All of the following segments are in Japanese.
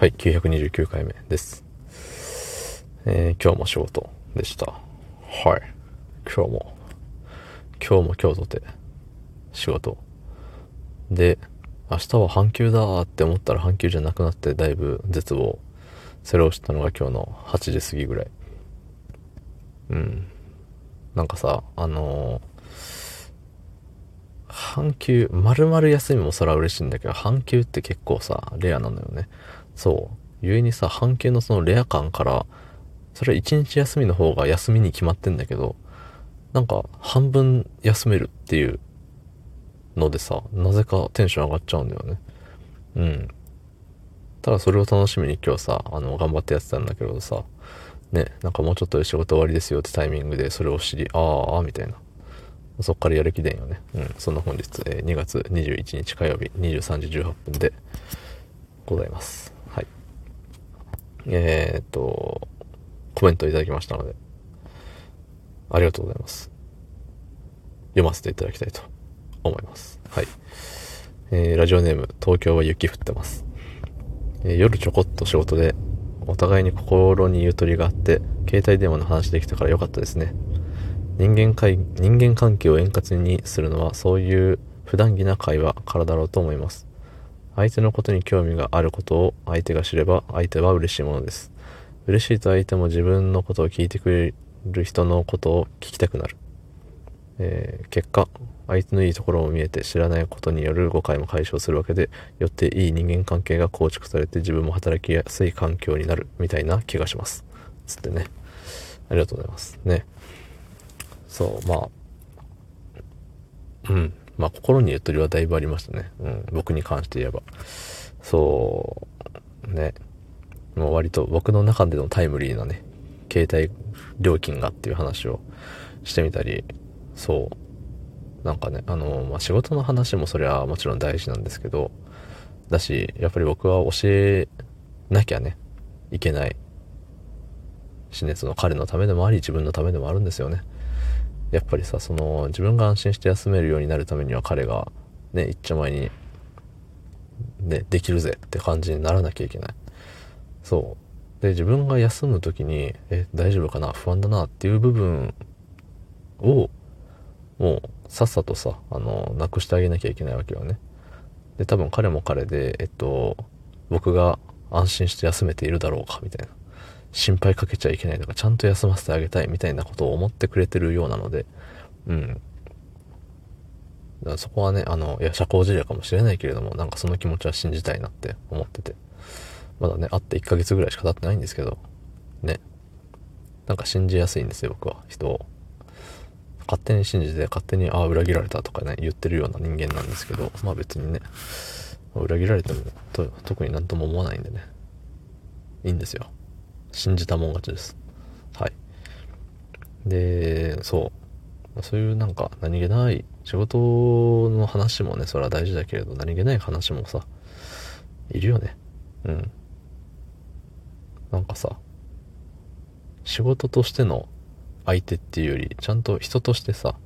はい、929回目です。えー今日も仕事でした。はい。今日も、今日も今日とて仕事。で、明日は半休だーって思ったら半休じゃなくなってだいぶ絶望。それを知ったのが今日の8時過ぎぐらい。うん。なんかさ、あのー半休、丸々休みもそれは嬉しいんだけど、半休って結構さ、レアなのよね。そう。ゆえにさ、半休のそのレア感から、それは一日休みの方が休みに決まってんだけど、なんか半分休めるっていうのでさ、なぜかテンション上がっちゃうんだよね。うん。ただそれを楽しみに今日さ、あの、頑張ってやってたんだけどさ、ね、なんかもうちょっとで仕事終わりですよってタイミングでそれを知り、ああ、みたいな。そっからやる気でんよね。うん。そんな本日、えー2月21日火曜日23時18分でございます。えー、っと、コメントいただきましたので、ありがとうございます。読ませていただきたいと思います。はい。えー、ラジオネーム、東京は雪降ってます。えー夜ちょこっと仕事で、お互いに心にゆとりがあって、携帯電話の話できたからよかったですね。人間会人間関係を円滑にするのはそういう普段着な会話からだろうと思います相手のことに興味があることを相手が知れば相手は嬉しいものです。嬉しいと相手も自分のことを聞いてくれる人のことを聞きたくなる、えー結果相手のいいところも見えて知らないことによる誤解も解消するわけでよっていい人間関係が構築されて自分も働きやすい環境になるみたいな気がします。つってね。ありがとうございます。ね。そう、まあ、うん。まあ、心にゆとりはだいぶありましたね。うん。僕に関して言えば。そう、ね。もう割と僕の中でのタイムリーなね、携帯料金がっていう話をしてみたり、そう。なんかね、あの、まあ、仕事の話もそれはもちろん大事なんですけど、だし、やっぱり僕は教えなきゃね、いけないしね、その彼のためでもあり、自分のためでもあるんですよね。やっぱりさ、その、自分が安心して休めるようになるためには彼が、ね、一丁前に、ね、できるぜって感じにならなきゃいけない。そう。で、自分が休む時に、え、大丈夫かな？不安だなっていう部分を、もう、さっさとさ、あの、なくしてあげなきゃいけないわけよね。で、多分彼も彼で、えっと、僕が安心して休めているだろうか、みたいな。心配かけちゃいけないとか、ちゃんと休ませてあげたいみたいなことを思ってくれてるようなので、うん。だからそこはね、あの、いや、社交辞令かもしれないけれども、なんかその気持ちは信じたいなって思ってて。まだね、会って1ヶ月ぐらいしか経ってないんですけど、ね。なんか信じやすいんですよ、僕は、人を。勝手に信じて、勝手に、ああ、裏切られたとかね、言ってるような人間なんですけど、まあ別にね、裏切られてもと特になんとも思わないんでね。いいんですよ。信じたもん勝ちです。はい。で、そう。そういうなんか何気ない仕事の話もね、それは大事だけれど、何気ない話もさ、いるよね。うん。なんかさ、仕事としての相手っていうより、ちゃんと人としてさ、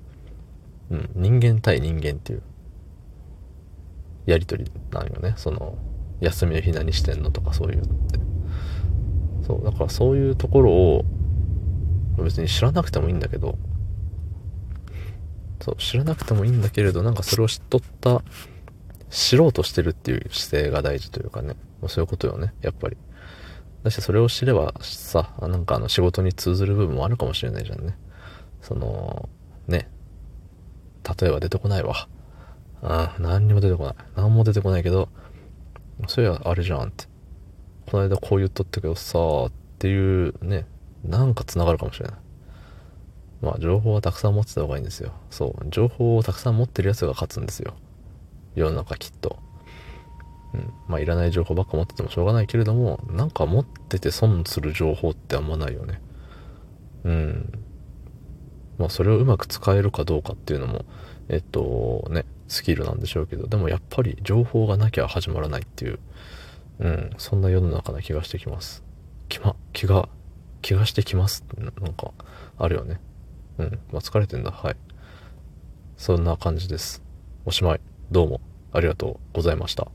うん、人間対人間っていう、やりとりなんよね。その、休みの日何してんのとかそういうのって。そう、だからそういうところを、別に知らなくてもいいんだけど、そう、知らなくてもいいんだけれど、なんかそれを知っとった、知ろうとしてるっていう姿勢が大事というかね、そういうことよね、やっぱり。だし、それを知ればさ、なんかあの仕事に通ずる部分もあるかもしれないじゃんね。その、ね、例えば出てこないわ。ああ、何にも出てこない。何も出てこないけど、そういや、あれじゃんって。この間こう言っとったけどさ、っていうね、なんか繋がるかもしれない。まあ、情報はたくさん持ってた方がいいんですよ。そう。情報をたくさん持ってるやつが勝つんですよ。世の中きっと。うん。まあ、いらない情報ばっか持っててもしょうがないけれども、なんか持ってて損する情報ってあんまないよね。うん。まあ、それをうまく使えるかどうかっていうのも、えっと、ね、スキルなんでしょうけど、でもやっぱり情報がなきゃ始まらないっていう、うん、そんな世の中な気がしてきます。気ま、気が、気がしてきますななんか、あるよね。うん。まあ、疲れてんだ。はい。そんな感じです。おしまい。どうもありがとうございました。